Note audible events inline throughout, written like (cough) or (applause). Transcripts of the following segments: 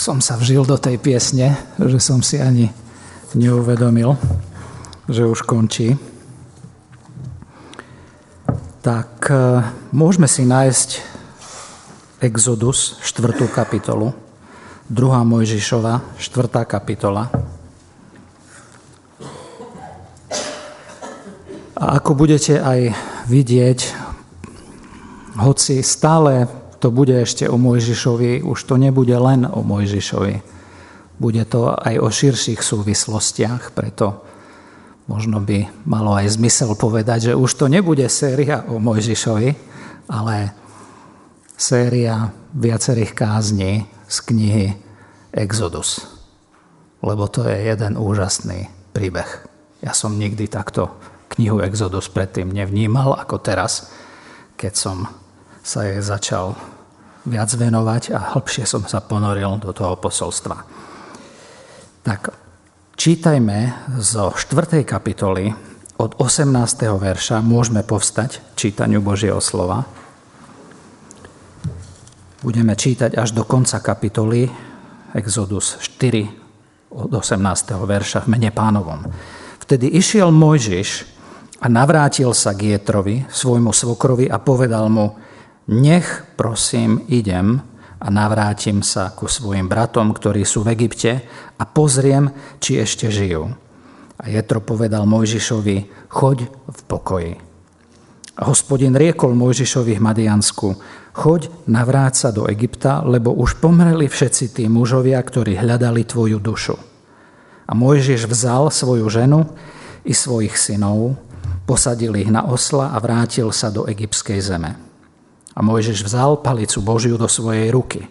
Som sa vžil do tej piesne, že som si ani neuvedomil, že už končí. Tak e, môžeme si nájsť Exodus, 4. kapitolu, 2. Mojžišova, 4. kapitola. A ako budete aj vidieť, hoci stále to bude ešte o Mojžišovi, už to nebude len o Mojžišovi. Bude to aj o širších súvislostiach, preto možno by malo aj zmysel povedať, že už to nebude séria o Mojžišovi, ale séria viacerých kázní z knihy Exodus. Lebo to je jeden úžasný príbeh. Ja som nikdy takto knihu Exodus predtým nevnímal ako teraz, keď som sa jej začal viac venovať a hĺbšie som sa ponoril do toho posolstva. Tak čítajme zo 4. kapitoly od 18. verša môžeme povstať čítaniu Božieho slova. Budeme čítať až do konca kapitoly Exodus 4 od 18. verša v mene pánovom. Vtedy išiel Mojžiš a navrátil sa k Jetrovi, svojmu svokrovi a povedal mu, nech prosím idem a navrátim sa ku svojim bratom, ktorí sú v Egypte a pozriem, či ešte žijú. A Jetro povedal Mojžišovi, choď v pokoji. A hospodin riekol Mojžišovi v Madiansku, choď navráť sa do Egypta, lebo už pomreli všetci tí mužovia, ktorí hľadali tvoju dušu. A Mojžiš vzal svoju ženu i svojich synov Posadil ich na osla a vrátil sa do egyptskej zeme. A Mojžiš vzal palicu Božiu do svojej ruky.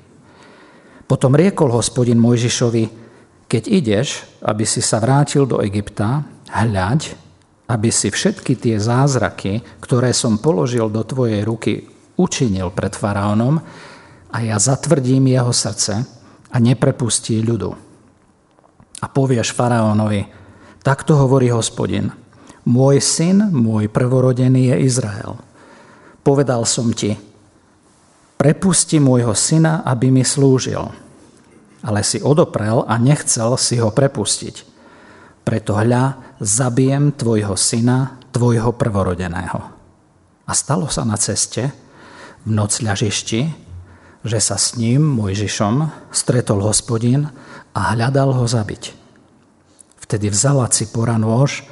Potom riekol hospodin Mojžišovi, keď ideš, aby si sa vrátil do Egypta, hľaď, aby si všetky tie zázraky, ktoré som položil do tvojej ruky, učinil pred faraónom a ja zatvrdím jeho srdce a neprepustí ľudu. A povieš faraónovi, takto hovorí hospodin, môj syn, môj prvorodený je Izrael. Povedal som ti, prepusti môjho syna, aby mi slúžil. Ale si odoprel a nechcel si ho prepustiť. Preto hľa, zabijem tvojho syna, tvojho prvorodeného. A stalo sa na ceste, v noc ľažišti, že sa s ním, Mojžišom, stretol hospodin a hľadal ho zabiť. Vtedy vzala si pora nôž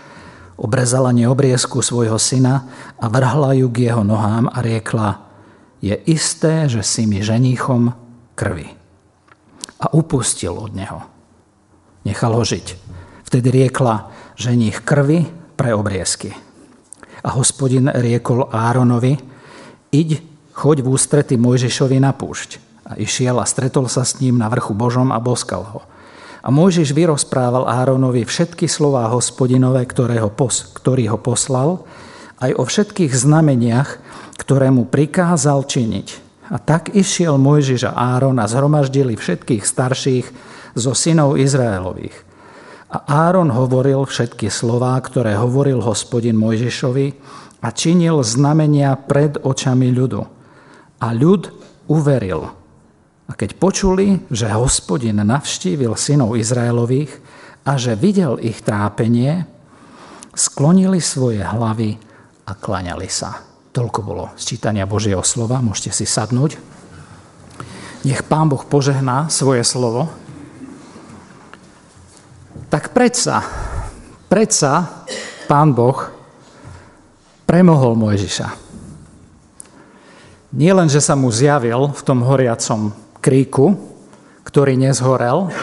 obrezala neobriezku svojho syna a vrhla ju k jeho nohám a riekla, je isté, že si mi ženíchom krvi. A upustil od neho. Nechal ho žiť. Vtedy riekla, ženích krvi pre obriezky. A hospodin riekol Áronovi, iď, choď v ústrety Mojžišovi na púšť. A išiel a stretol sa s ním na vrchu Božom a boskal ho. A Mojžiš vyrozprával Áronovi všetky slová hospodinové, ktorého pos, ktorý ho poslal, aj o všetkých znameniach, ktoré mu prikázal činiť. A tak išiel Mojžiš a Áron a zhromaždili všetkých starších zo synov Izraelových. A Áron hovoril všetky slová, ktoré hovoril hospodin Mojžišovi a činil znamenia pred očami ľudu. A ľud uveril a keď počuli, že hospodin navštívil synov Izraelových a že videl ich trápenie, sklonili svoje hlavy a klaňali sa. Toľko bolo z čítania Božieho slova, môžete si sadnúť. Nech Pán Boh požehná svoje slovo. Tak predsa, predsa Pán Boh premohol Mojžiša. Nie len, že sa mu zjavil v tom horiacom kríku, ktorý nezhorel,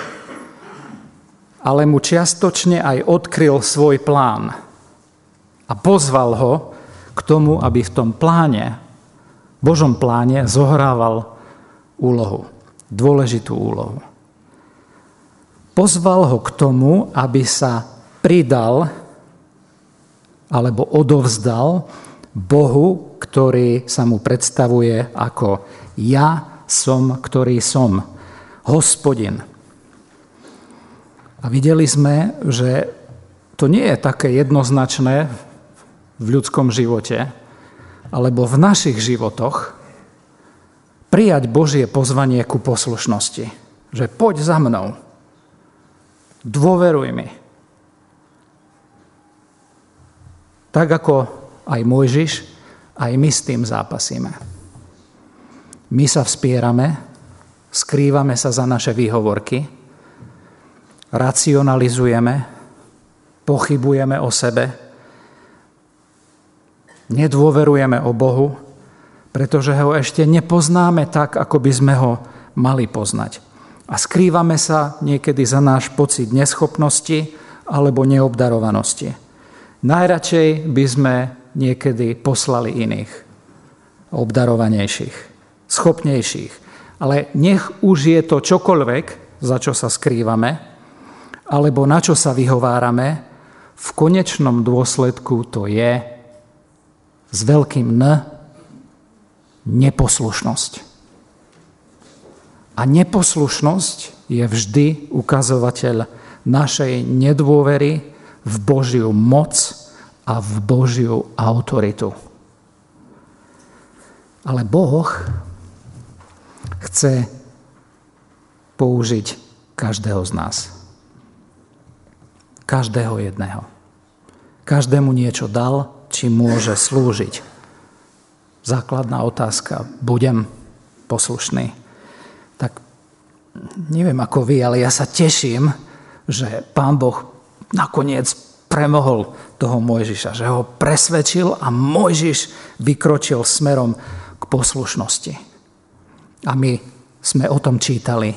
ale mu čiastočne aj odkryl svoj plán a pozval ho k tomu, aby v tom pláne, Božom pláne, zohrával úlohu, dôležitú úlohu. Pozval ho k tomu, aby sa pridal alebo odovzdal Bohu, ktorý sa mu predstavuje ako ja som, ktorý som. Hospodin. A videli sme, že to nie je také jednoznačné v ľudskom živote, alebo v našich životoch prijať Božie pozvanie ku poslušnosti. že poď za mnou, dôveruj mi. Tak ako aj Mojžiš, aj my s tým zápasíme. My sa vspierame, skrývame sa za naše výhovorky, racionalizujeme, pochybujeme o sebe, nedôverujeme o Bohu, pretože ho ešte nepoznáme tak, ako by sme ho mali poznať. A skrývame sa niekedy za náš pocit neschopnosti alebo neobdarovanosti. Najradšej by sme niekedy poslali iných, obdarovanejších, schopnejších. Ale nech už je to čokoľvek, za čo sa skrývame, alebo na čo sa vyhovárame, v konečnom dôsledku to je s veľkým N neposlušnosť. A neposlušnosť je vždy ukazovateľ našej nedôvery v Božiu moc a v Božiu autoritu. Ale Boh chce použiť každého z nás. Každého jedného. Každému niečo dal, či môže slúžiť. Základná otázka. Budem poslušný tak neviem ako vy, ale ja sa teším, že pán Boh nakoniec premohol toho Mojžiša, že ho presvedčil a Mojžiš vykročil smerom k poslušnosti. A my sme o tom čítali.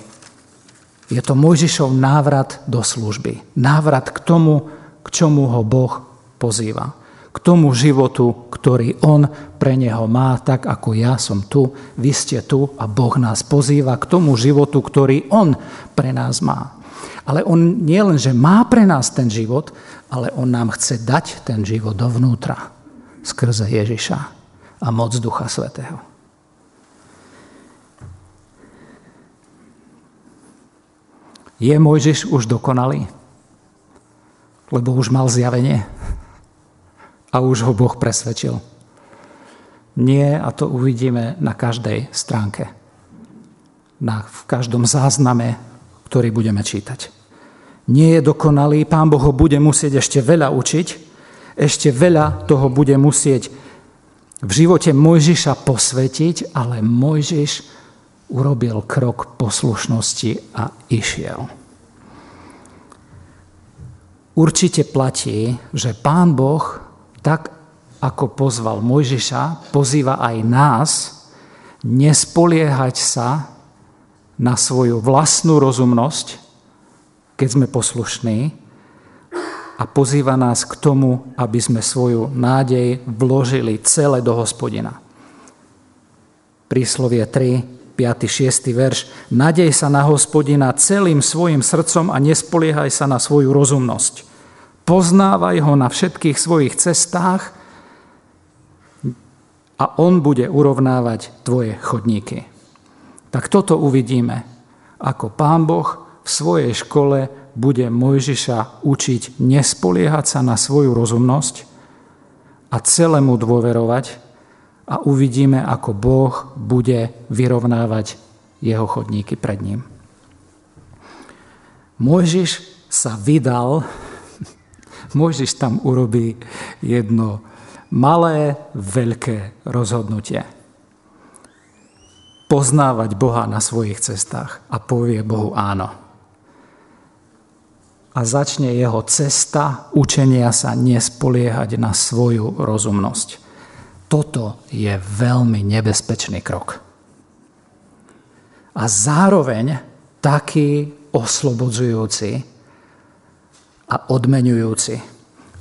Je to Mojžišov návrat do služby. Návrat k tomu, k čomu ho Boh pozýva k tomu životu, ktorý On pre neho má, tak ako ja som tu, vy ste tu a Boh nás pozýva k tomu životu, ktorý On pre nás má. Ale On nie len, že má pre nás ten život, ale On nám chce dať ten život dovnútra skrze Ježiša a moc Ducha Svetého. Je Mojžiš už dokonalý? Lebo už mal zjavenie a už ho Boh presvedčil. Nie, a to uvidíme na každej stránke. Na, v každom zázname, ktorý budeme čítať. Nie je dokonalý, pán Boh ho bude musieť ešte veľa učiť, ešte veľa toho bude musieť v živote Mojžiša posvetiť, ale Mojžiš urobil krok poslušnosti a išiel. Určite platí, že pán Boh tak ako pozval Mojžiša, pozýva aj nás nespoliehať sa na svoju vlastnú rozumnosť, keď sme poslušní, a pozýva nás k tomu, aby sme svoju nádej vložili celé do hospodina. Príslovie 3, 5. 6. verš. Nadej sa na hospodina celým svojim srdcom a nespoliehaj sa na svoju rozumnosť. Poznávaj ho na všetkých svojich cestách a on bude urovnávať tvoje chodníky. Tak toto uvidíme, ako pán Boh v svojej škole bude Mojžiša učiť nespoliehať sa na svoju rozumnosť a celému dôverovať a uvidíme, ako Boh bude vyrovnávať jeho chodníky pred ním. Mojžiš sa vydal Mojžiš tam urobí jedno malé, veľké rozhodnutie. Poznávať Boha na svojich cestách a povie Bohu áno. A začne jeho cesta učenia sa nespoliehať na svoju rozumnosť. Toto je veľmi nebezpečný krok. A zároveň taký oslobodzujúci, a odmenujúci.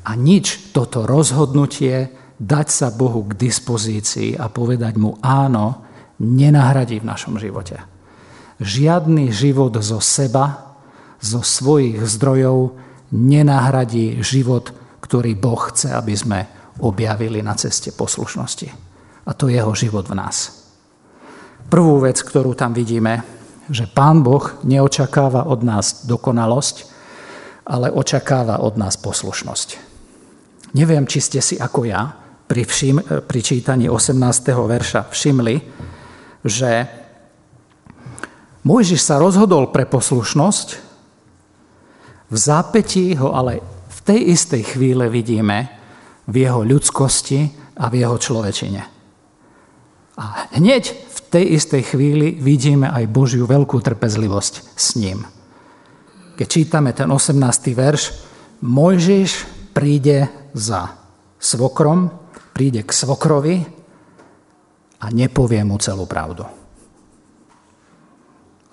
A nič toto rozhodnutie dať sa Bohu k dispozícii a povedať mu áno, nenahradí v našom živote. Žiadny život zo seba, zo svojich zdrojov nenahradí život, ktorý Boh chce, aby sme objavili na ceste poslušnosti. A to je jeho život v nás. Prvú vec, ktorú tam vidíme, že Pán Boh neočakáva od nás dokonalosť, ale očakáva od nás poslušnosť. Neviem, či ste si ako ja pri, všim, pri čítaní 18. verša všimli, že Mojžiš sa rozhodol pre poslušnosť, v zápetí ho ale v tej istej chvíle vidíme v jeho ľudskosti a v jeho človečine. A hneď v tej istej chvíli vidíme aj Božiu veľkú trpezlivosť s ním. Keď čítame ten 18. verš, Mojžiš príde za svokrom, príde k svokrovi a nepovie mu celú pravdu.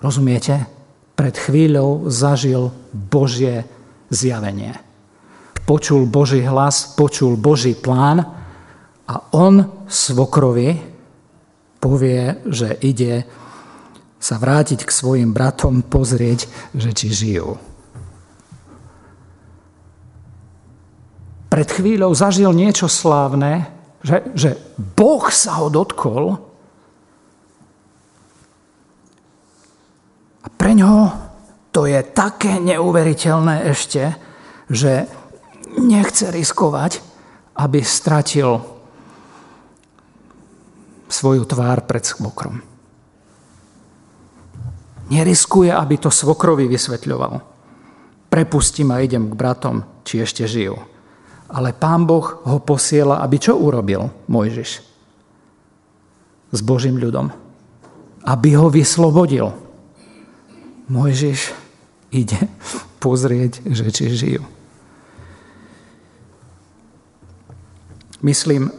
Rozumiete? Pred chvíľou zažil Božie zjavenie. Počul Boží hlas, počul Boží plán a on svokrovi povie, že ide sa vrátiť k svojim bratom, pozrieť, že či žijú. pred chvíľou zažil niečo slávne, že, že Boh sa ho dotkol a pre ňoho to je také neuveriteľné ešte, že nechce riskovať, aby stratil svoju tvár pred svokrom. Neriskuje, aby to svokrovi vysvetľoval. Prepustím a idem k bratom, či ešte žijú. Ale pán Boh ho posiela, aby čo urobil Mojžiš s Božím ľudom? Aby ho vyslobodil. Mojžiš ide (laughs) pozrieť, že či žijú. Myslím,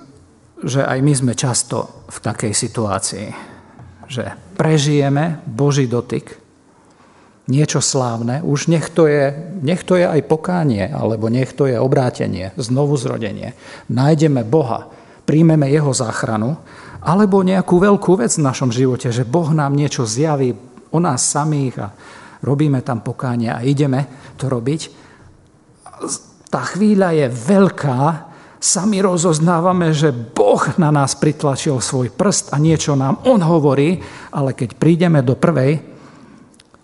že aj my sme často v takej situácii, že prežijeme Boží dotyk, niečo slávne, už nech to, je, nech to je aj pokánie, alebo nech to je obrátenie, znovu zrodenie. Nájdeme Boha, príjmeme Jeho záchranu, alebo nejakú veľkú vec v našom živote, že Boh nám niečo zjaví o nás samých a robíme tam pokánie a ideme to robiť. Tá chvíľa je veľká, sami rozoznávame, že Boh na nás pritlačil svoj prst a niečo nám On hovorí, ale keď prídeme do prvej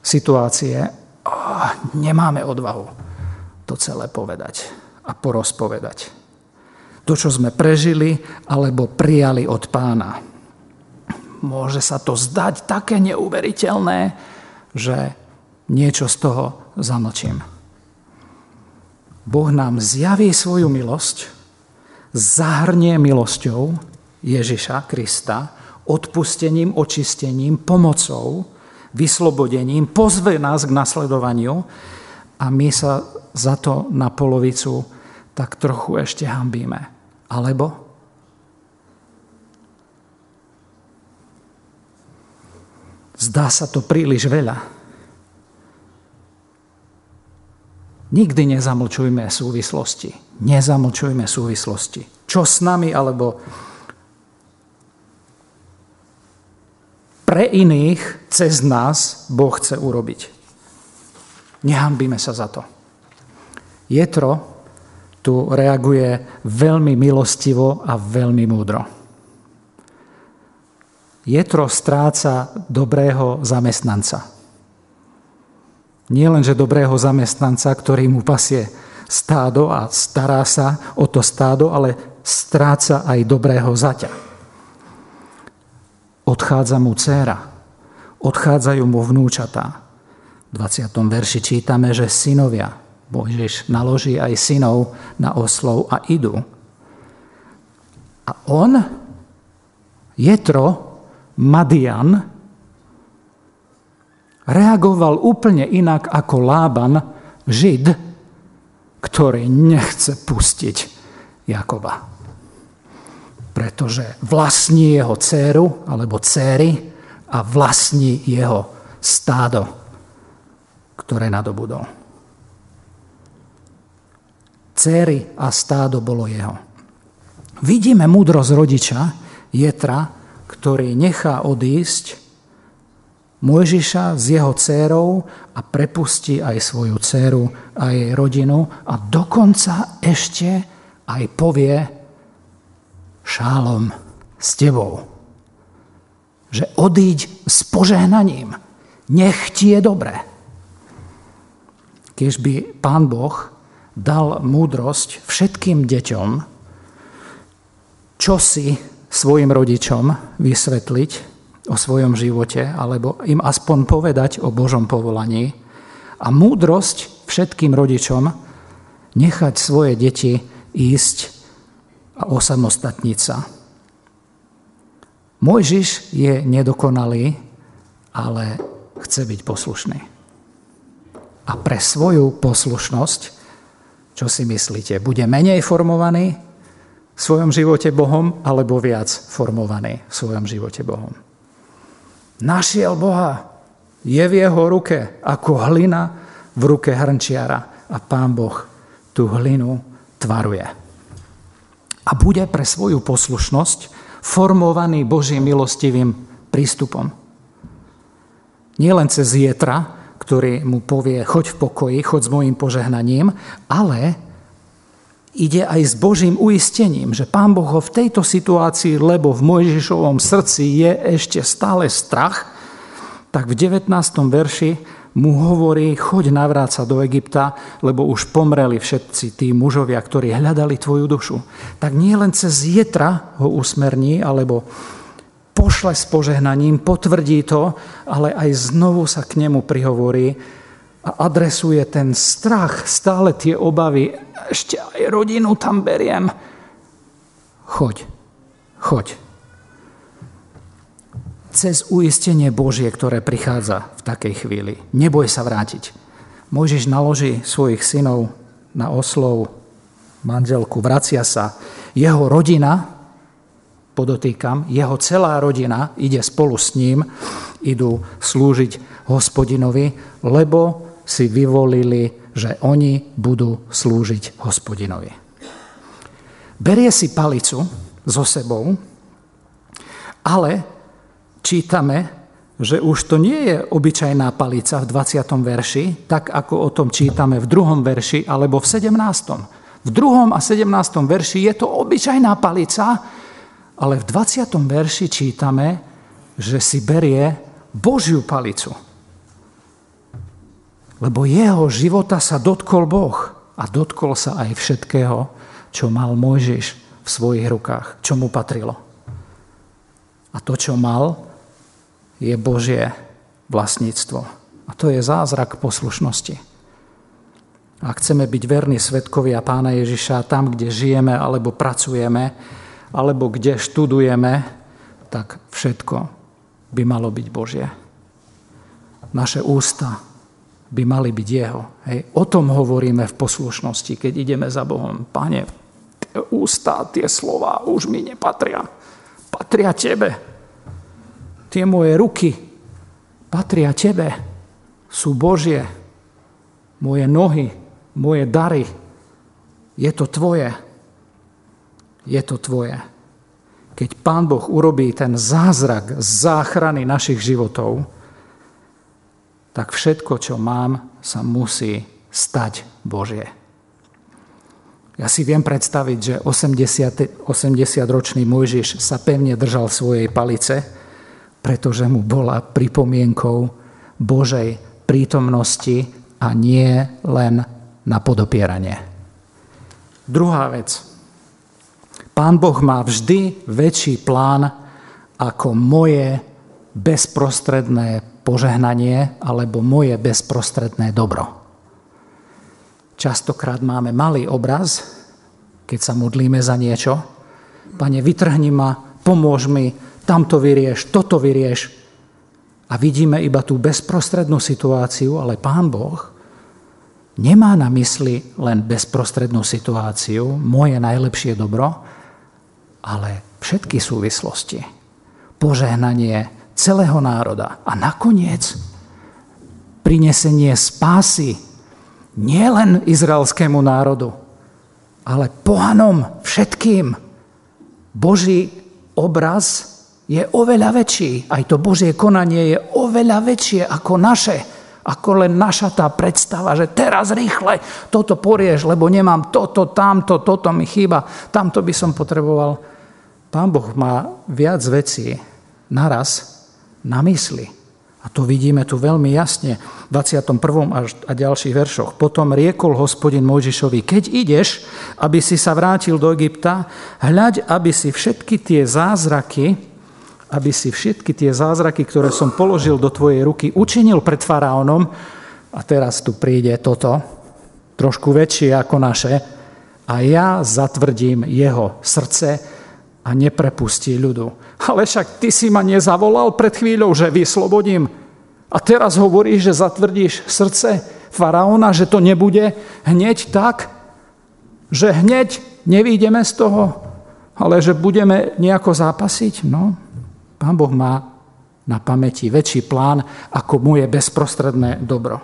situácie, oh, nemáme odvahu to celé povedať a porozpovedať. To, čo sme prežili alebo prijali od pána. Môže sa to zdať také neuveriteľné, že niečo z toho zamlčím. Boh nám zjaví svoju milosť, zahrnie milosťou Ježiša Krista, odpustením, očistením, pomocou, vyslobodením, pozve nás k nasledovaniu a my sa za to na polovicu tak trochu ešte hambíme. Alebo zdá sa to príliš veľa. Nikdy nezamlčujme súvislosti. Nezamlčujme súvislosti. Čo s nami, alebo pre iných cez nás Boh chce urobiť. Nehambíme sa za to. Jetro tu reaguje veľmi milostivo a veľmi múdro. Jetro stráca dobrého zamestnanca. Nie len, že dobrého zamestnanca, ktorý mu pasie stádo a stará sa o to stádo, ale stráca aj dobrého zaťa odchádza mu dcéra, odchádzajú mu vnúčatá. V 20. verši čítame, že synovia, Mojžiš naloží aj synov na oslov a idú. A on, Jetro, Madian, reagoval úplne inak ako Lában, Žid, ktorý nechce pustiť Jakoba pretože vlastní jeho dceru alebo céry a vlastní jeho stádo, ktoré nadobudol. Céry a stádo bolo jeho. Vidíme múdrosť rodiča, Jetra, ktorý nechá odísť Mojžiša s jeho dcérou a prepustí aj svoju dceru a jej rodinu a dokonca ešte aj povie, šálom s tebou. Že odíď s požehnaním. Nech ti je dobré. Keď by pán Boh dal múdrosť všetkým deťom, čo si svojim rodičom vysvetliť, o svojom živote, alebo im aspoň povedať o Božom povolaní. A múdrosť všetkým rodičom nechať svoje deti ísť a osamostatniť sa. Mojžiš je nedokonalý, ale chce byť poslušný. A pre svoju poslušnosť, čo si myslíte, bude menej formovaný v svojom živote Bohom, alebo viac formovaný v svojom živote Bohom? Našiel Boha, je v jeho ruke ako hlina v ruke hrnčiara a pán Boh tú hlinu tvaruje. A bude pre svoju poslušnosť formovaný Božím milostivým prístupom. Nie len cez Jetra, ktorý mu povie, choď v pokoji, choď s mojim požehnaním, ale ide aj s Božím uistením, že Pán Boh ho v tejto situácii, lebo v Mojžišovom srdci je ešte stále strach, tak v 19. verši mu hovorí, choď navráca do Egypta, lebo už pomreli všetci tí mužovia, ktorí hľadali tvoju dušu. Tak nie len cez jetra ho usmerní, alebo pošle s požehnaním, potvrdí to, ale aj znovu sa k nemu prihovorí a adresuje ten strach, stále tie obavy. Ešte aj rodinu tam beriem. Choď, choď cez uistenie Božie, ktoré prichádza v takej chvíli. Neboj sa vrátiť. Môžeš naloží svojich synov na oslov, manželku, vracia sa. Jeho rodina, podotýkam, jeho celá rodina ide spolu s ním, idú slúžiť hospodinovi, lebo si vyvolili, že oni budú slúžiť hospodinovi. Berie si palicu so sebou, ale čítame, že už to nie je obyčajná palica v 20. verši, tak ako o tom čítame v druhom verši alebo v 17. V druhom a 17. verši je to obyčajná palica, ale v 20. verši čítame, že si berie Božiu palicu. Lebo jeho života sa dotkol Boh a dotkol sa aj všetkého, čo mal Mojžiš v svojich rukách, čo mu patrilo. A to, čo mal, je Božie vlastníctvo. A to je zázrak poslušnosti. Ak chceme byť verní svetkovia Pána Ježiša tam, kde žijeme alebo pracujeme, alebo kde študujeme, tak všetko by malo byť Božie. Naše ústa by mali byť Jeho. Hej. O tom hovoríme v poslušnosti, keď ideme za Bohom. Pane, tie ústa, tie slova už mi nepatria. Patria Tebe. Tie moje ruky patria Tebe, sú Božie. Moje nohy, moje dary, je to Tvoje. Je to Tvoje. Keď Pán Boh urobí ten zázrak záchrany našich životov, tak všetko, čo mám, sa musí stať Božie. Ja si viem predstaviť, že 80, 80-ročný Mojžiš sa pevne držal svojej palice, pretože mu bola pripomienkou Božej prítomnosti a nie len na podopieranie. Druhá vec. Pán Boh má vždy väčší plán ako moje bezprostredné požehnanie alebo moje bezprostredné dobro. Častokrát máme malý obraz, keď sa modlíme za niečo. Pane, vytrhni ma, pomôž mi, tamto vyrieš, toto vyrieš. A vidíme iba tú bezprostrednú situáciu, ale Pán Boh nemá na mysli len bezprostrednú situáciu, moje najlepšie dobro, ale všetky súvislosti. Požehnanie celého národa a nakoniec prinesenie spásy nielen izraelskému národu, ale pohanom všetkým. Boží obraz je oveľa väčší. Aj to Božie konanie je oveľa väčšie ako naše. Ako len naša tá predstava, že teraz rýchle toto porieš, lebo nemám toto, tamto, toto mi chýba, tamto by som potreboval. Pán Boh má viac vecí naraz na mysli. A to vidíme tu veľmi jasne v 21. až a ďalších veršoch. Potom riekol hospodin Mojžišovi, keď ideš, aby si sa vrátil do Egypta, hľaď, aby si všetky tie zázraky, aby si všetky tie zázraky, ktoré som položil do tvojej ruky, učinil pred faraónom. A teraz tu príde toto, trošku väčšie ako naše. A ja zatvrdím jeho srdce a neprepustí ľudu. Ale však ty si ma nezavolal pred chvíľou, že vyslobodím. A teraz hovoríš, že zatvrdíš srdce faraóna, že to nebude hneď tak, že hneď nevídeme z toho, ale že budeme nejako zápasiť. No, Pán Boh má na pamäti väčší plán, ako mu je bezprostredné dobro.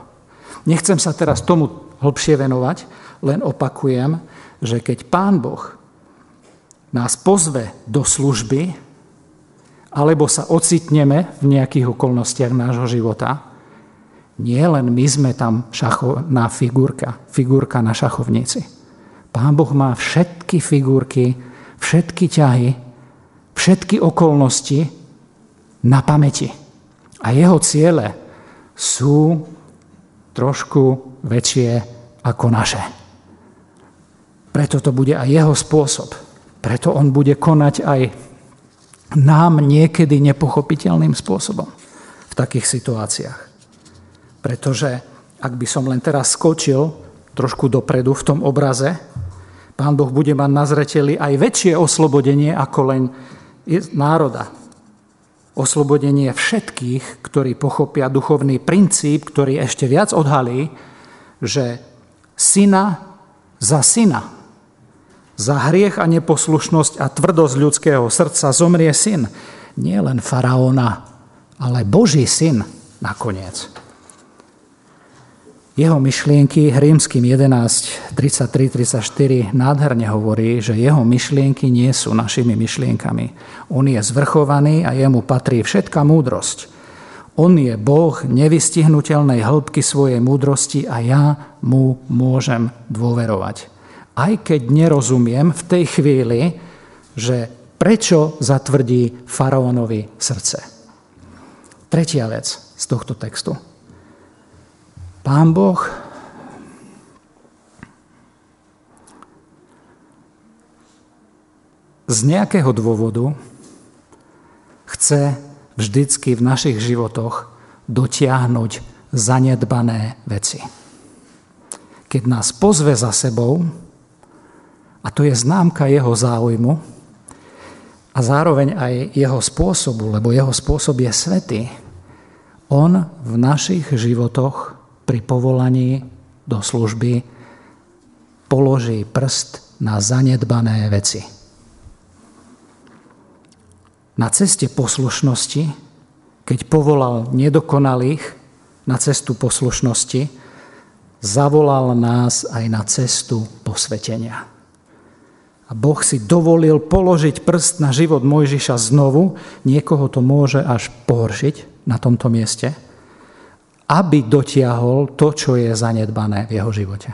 Nechcem sa teraz tomu hlbšie venovať, len opakujem, že keď Pán Boh nás pozve do služby, alebo sa ocitneme v nejakých okolnostiach nášho života, nie len my sme tam šachovná figurka, figurka na šachovnici. Pán Boh má všetky figurky, všetky ťahy, všetky okolnosti, na pamäti. A jeho ciele sú trošku väčšie ako naše. Preto to bude aj jeho spôsob. Preto on bude konať aj nám niekedy nepochopiteľným spôsobom v takých situáciách. Pretože ak by som len teraz skočil trošku dopredu v tom obraze, Pán Boh bude mať na zreteli aj väčšie oslobodenie ako len národa, oslobodenie všetkých, ktorí pochopia duchovný princíp, ktorý ešte viac odhalí, že syna za syna, za hriech a neposlušnosť a tvrdosť ľudského srdca zomrie syn. Nie len faraóna, ale Boží syn nakoniec. Jeho myšlienky Rímským 11, 33-34 nádherne hovorí, že jeho myšlienky nie sú našimi myšlienkami. On je zvrchovaný a jemu patrí všetká múdrosť. On je Boh nevystihnutelnej hĺbky svojej múdrosti a ja mu môžem dôverovať. Aj keď nerozumiem v tej chvíli, že prečo zatvrdí faraónovi srdce. Tretia vec z tohto textu. Pán Boh z nejakého dôvodu chce vždycky v našich životoch dotiahnuť zanedbané veci. Keď nás pozve za sebou, a to je známka jeho záujmu, a zároveň aj jeho spôsobu, lebo jeho spôsob je svetý, on v našich životoch pri povolaní do služby položí prst na zanedbané veci. Na ceste poslušnosti, keď povolal nedokonalých na cestu poslušnosti, zavolal nás aj na cestu posvetenia. A Boh si dovolil položiť prst na život Mojžiša znovu. Niekoho to môže až pohoršiť na tomto mieste – aby dotiahol to, čo je zanedbané v jeho živote.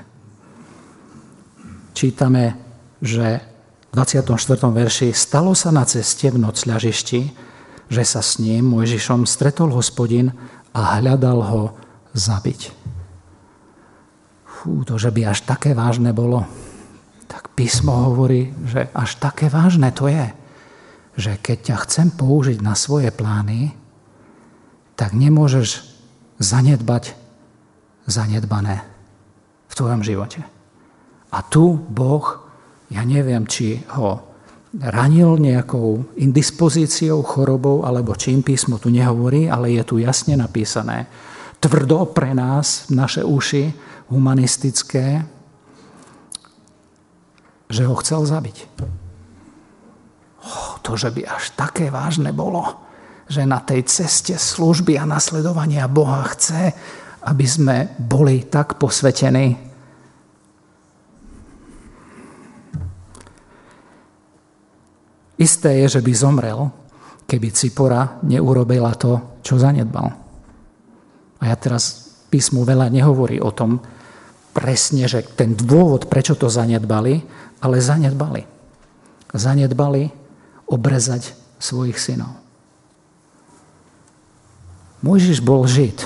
Čítame, že v 24. verši stalo sa na ceste v noc ľažišti, že sa s ním, Mojžišom, stretol hospodin a hľadal ho zabiť. Fú, to, že by až také vážne bolo, tak písmo hovorí, že až také vážne to je, že keď ťa chcem použiť na svoje plány, tak nemôžeš zanedbať zanedbané v tvojom živote. A tu Boh, ja neviem, či ho ranil nejakou indispozíciou, chorobou, alebo čím písmo tu nehovorí, ale je tu jasne napísané. Tvrdo pre nás, naše uši humanistické, že ho chcel zabiť. Oh, to, že by až také vážne bolo, že na tej ceste služby a nasledovania Boha chce, aby sme boli tak posvetení. Isté je, že by zomrel, keby Cipora neurobila to, čo zanedbal. A ja teraz písmu veľa nehovorí o tom presne, že ten dôvod, prečo to zanedbali, ale zanedbali. Zanedbali obrezať svojich synov. Mojžiš bol žid.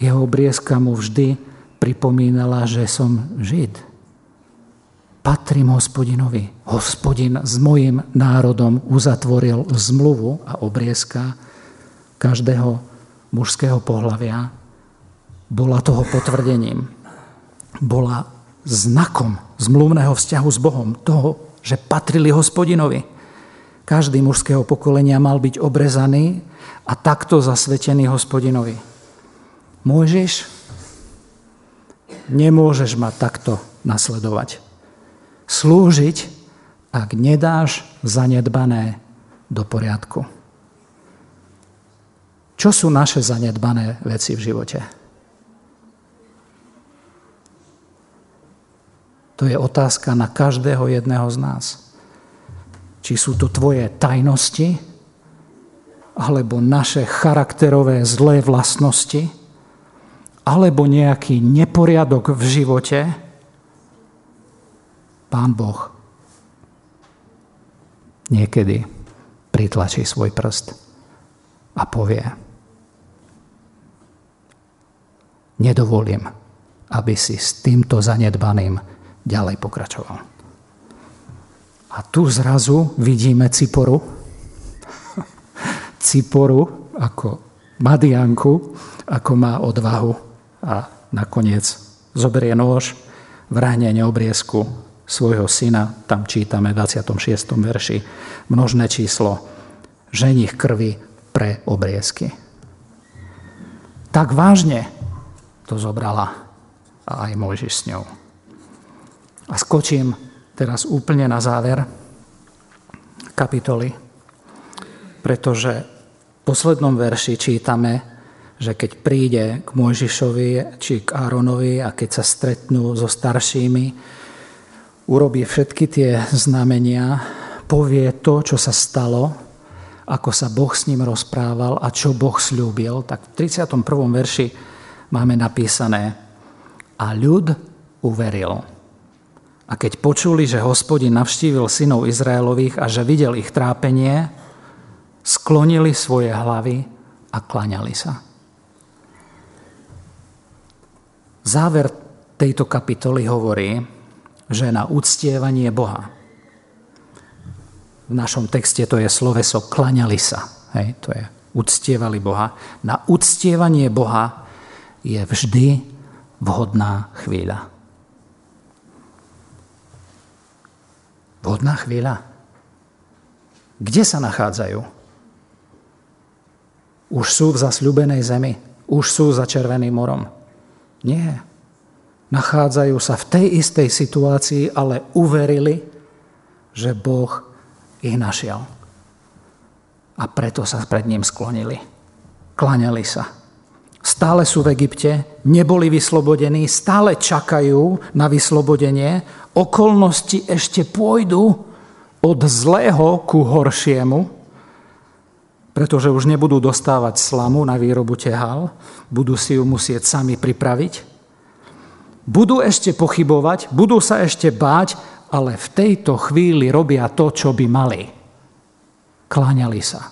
Jeho obriezka mu vždy pripomínala, že som žid. patrím hospodinovi. Hospodin s mojim národom uzatvoril zmluvu a obriezka každého mužského pohľavia. Bola toho potvrdením. Bola znakom zmluvného vzťahu s Bohom, toho, že patrili hospodinovi. Každý mužského pokolenia mal byť obrezaný a takto zasvetený hospodinovi. Môžeš? Nemôžeš ma takto nasledovať slúžiť, ak nedáš zanedbané do poriadku. Čo sú naše zanedbané veci v živote? To je otázka na každého jedného z nás. Či sú to tvoje tajnosti, alebo naše charakterové zlé vlastnosti, alebo nejaký neporiadok v živote, Pán Boh niekedy pritlačí svoj prst a povie, nedovolím, aby si s týmto zanedbaným ďalej pokračoval. A tu zrazu vidíme Ciporu, (laughs) Ciporu ako Madianku, ako má odvahu a nakoniec zoberie nôž, vrahne neobriezku svojho syna, tam čítame v 26. verši, množné číslo, ženich krvi pre obriezky. Tak vážne to zobrala a aj Mojžiš s ňou. A skočím teraz úplne na záver kapitoly, pretože v poslednom verši čítame, že keď príde k Mojžišovi či k Áronovi a keď sa stretnú so staršími, urobí všetky tie znamenia, povie to, čo sa stalo, ako sa Boh s ním rozprával a čo Boh slúbil, tak v 31. verši máme napísané a ľud uveril. A keď počuli, že hospodin navštívil synov Izraelových a že videl ich trápenie, sklonili svoje hlavy a klaňali sa. Záver tejto kapitoly hovorí, že na uctievanie Boha. V našom texte to je sloveso klaňali sa. Hej, to je uctievali Boha. Na uctievanie Boha je vždy vhodná chvíľa. Vhodná chvíľa. Kde sa nachádzajú? Už sú v zasľubenej zemi. Už sú za Červeným morom. Nie nachádzajú sa v tej istej situácii, ale uverili, že Boh ich našiel. A preto sa pred ním sklonili. Klaňali sa. Stále sú v Egypte, neboli vyslobodení, stále čakajú na vyslobodenie. Okolnosti ešte pôjdu od zlého ku horšiemu, pretože už nebudú dostávať slamu na výrobu tehal, budú si ju musieť sami pripraviť budú ešte pochybovať, budú sa ešte báť, ale v tejto chvíli robia to, čo by mali. Kláňali sa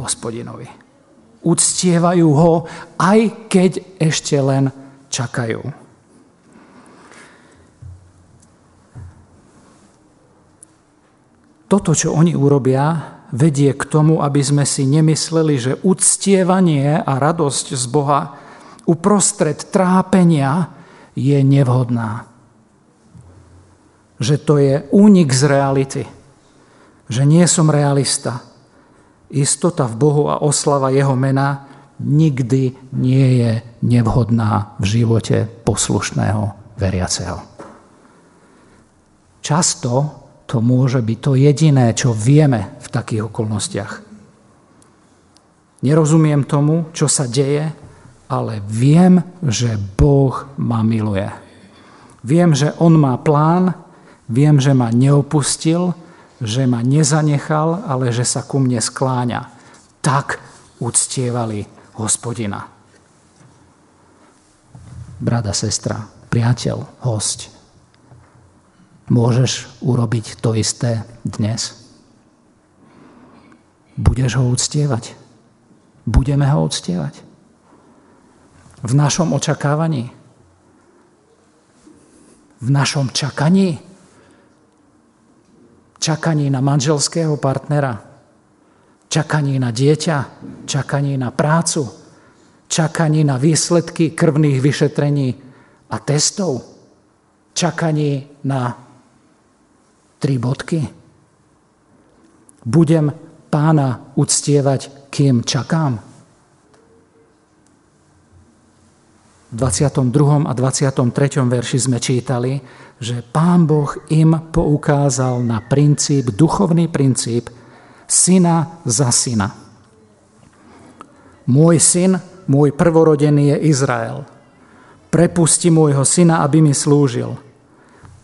hospodinovi. Uctievajú ho, aj keď ešte len čakajú. Toto, čo oni urobia, vedie k tomu, aby sme si nemysleli, že uctievanie a radosť z Boha uprostred trápenia je nevhodná. Že to je únik z reality. Že nie som realista. Istota v Bohu a oslava Jeho mena nikdy nie je nevhodná v živote poslušného veriaceho. Často to môže byť to jediné, čo vieme v takých okolnostiach. Nerozumiem tomu, čo sa deje, ale viem, že Boh ma miluje. Viem, že On má plán, viem, že ma neopustil, že ma nezanechal, ale že sa ku mne skláňa. Tak uctievali hospodina. Brada, sestra, priateľ, host, môžeš urobiť to isté dnes? Budeš ho uctievať? Budeme ho uctievať? v našom očakávaní, v našom čakaní, čakaní na manželského partnera, čakaní na dieťa, čakaní na prácu, čakaní na výsledky krvných vyšetrení a testov, čakaní na tri bodky. Budem pána uctievať, kým čakám. V 22. a 23. verši sme čítali, že pán Boh im poukázal na princíp, duchovný princíp syna za syna. Môj syn, môj prvorodený je Izrael. Prepusti môjho syna, aby mi slúžil.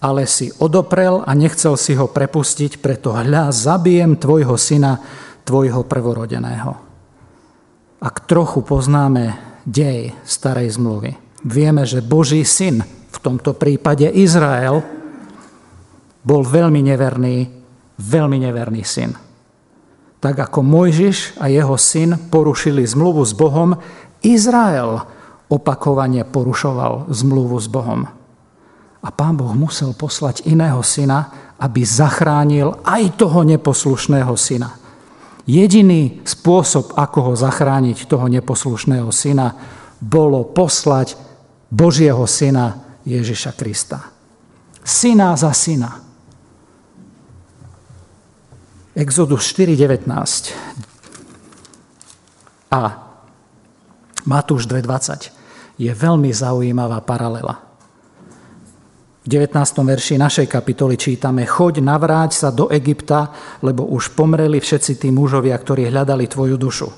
Ale si odoprel a nechcel si ho prepustiť, preto hľa, zabijem tvojho syna, tvojho prvorodeného. Ak trochu poznáme dej starej zmluvy. Vieme, že Boží syn, v tomto prípade Izrael, bol veľmi neverný, veľmi neverný syn. Tak ako Mojžiš a jeho syn porušili zmluvu s Bohom, Izrael opakovane porušoval zmluvu s Bohom. A pán Boh musel poslať iného syna, aby zachránil aj toho neposlušného syna. Jediný spôsob, ako ho zachrániť, toho neposlušného syna, bolo poslať Božieho syna Ježiša Krista. Syna za syna. Exodus 4.19 a Matúš 2.20 je veľmi zaujímavá paralela. V 19. verši našej kapitoly čítame Choď, navráť sa do Egypta, lebo už pomreli všetci tí mužovia, ktorí hľadali tvoju dušu.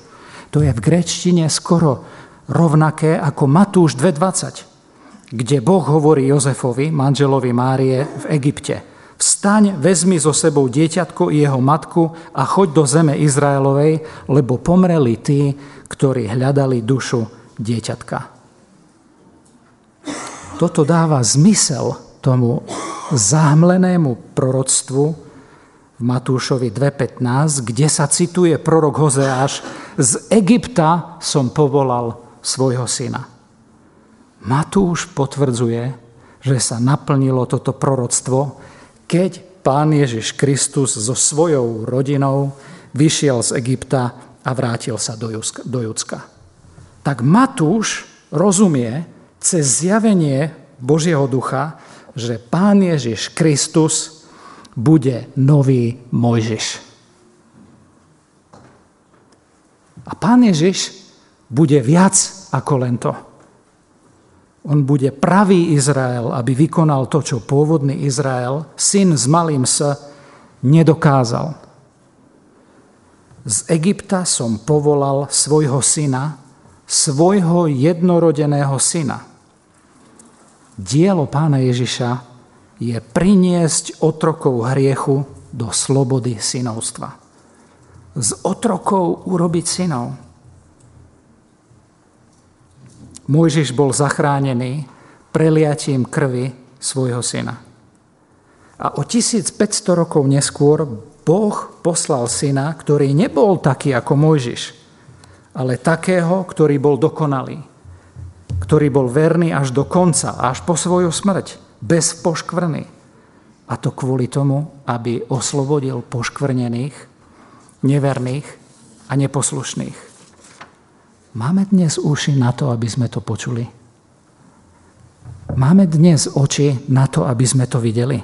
To je v grečtine skoro rovnaké ako Matúš 2.20, kde Boh hovorí Jozefovi, manželovi Márie v Egypte. Vstaň, vezmi so sebou dieťatko i jeho matku a choď do zeme Izraelovej, lebo pomreli tí, ktorí hľadali dušu dieťatka. Toto dáva zmysel tomu zahmlenému proroctvu v Matúšovi 2.15, kde sa cituje prorok Hozeáš, z Egypta som povolal svojho syna. Matúš potvrdzuje, že sa naplnilo toto proroctvo, keď pán Ježiš Kristus so svojou rodinou vyšiel z Egypta a vrátil sa do Judska. Tak Matúš rozumie cez zjavenie Božieho ducha, že Pán Ježiš Kristus bude nový Mojžiš. A Pán Ježiš bude viac ako len to. On bude pravý Izrael, aby vykonal to, čo pôvodný Izrael, syn s malým s, nedokázal. Z Egypta som povolal svojho syna, svojho jednorodeného syna. Dielo pána Ježiša je priniesť otrokov hriechu do slobody synovstva. Z otrokov urobiť synov. Mojžiš bol zachránený preliatím krvi svojho syna. A o 1500 rokov neskôr Boh poslal syna, ktorý nebol taký ako Mojžiš, ale takého, ktorý bol dokonalý ktorý bol verný až do konca, až po svoju smrť, bez poškvrny. A to kvôli tomu, aby oslobodil poškvrnených, neverných a neposlušných. Máme dnes uši na to, aby sme to počuli? Máme dnes oči na to, aby sme to videli?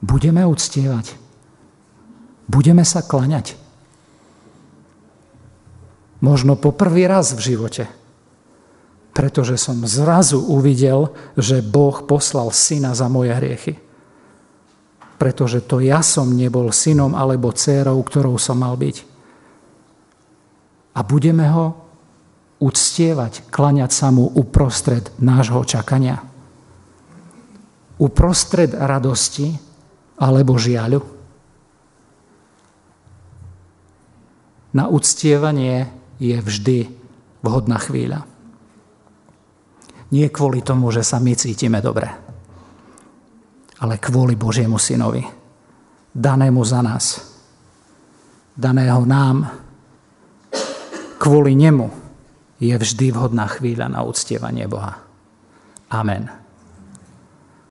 Budeme uctievať. Budeme sa klaňať. Možno po prvý raz v živote. Pretože som zrazu uvidel, že Boh poslal syna za moje hriechy. Pretože to ja som nebol synom alebo dcérou, ktorou som mal byť. A budeme ho uctievať, klaňať sa mu uprostred nášho čakania. Uprostred radosti alebo žiaľu. Na uctievanie je vždy vhodná chvíľa. Nie kvôli tomu, že sa my cítime dobre, ale kvôli Božiemu synovi, danému za nás, daného nám. Kvôli nemu je vždy vhodná chvíľa na uctievanie Boha. Amen.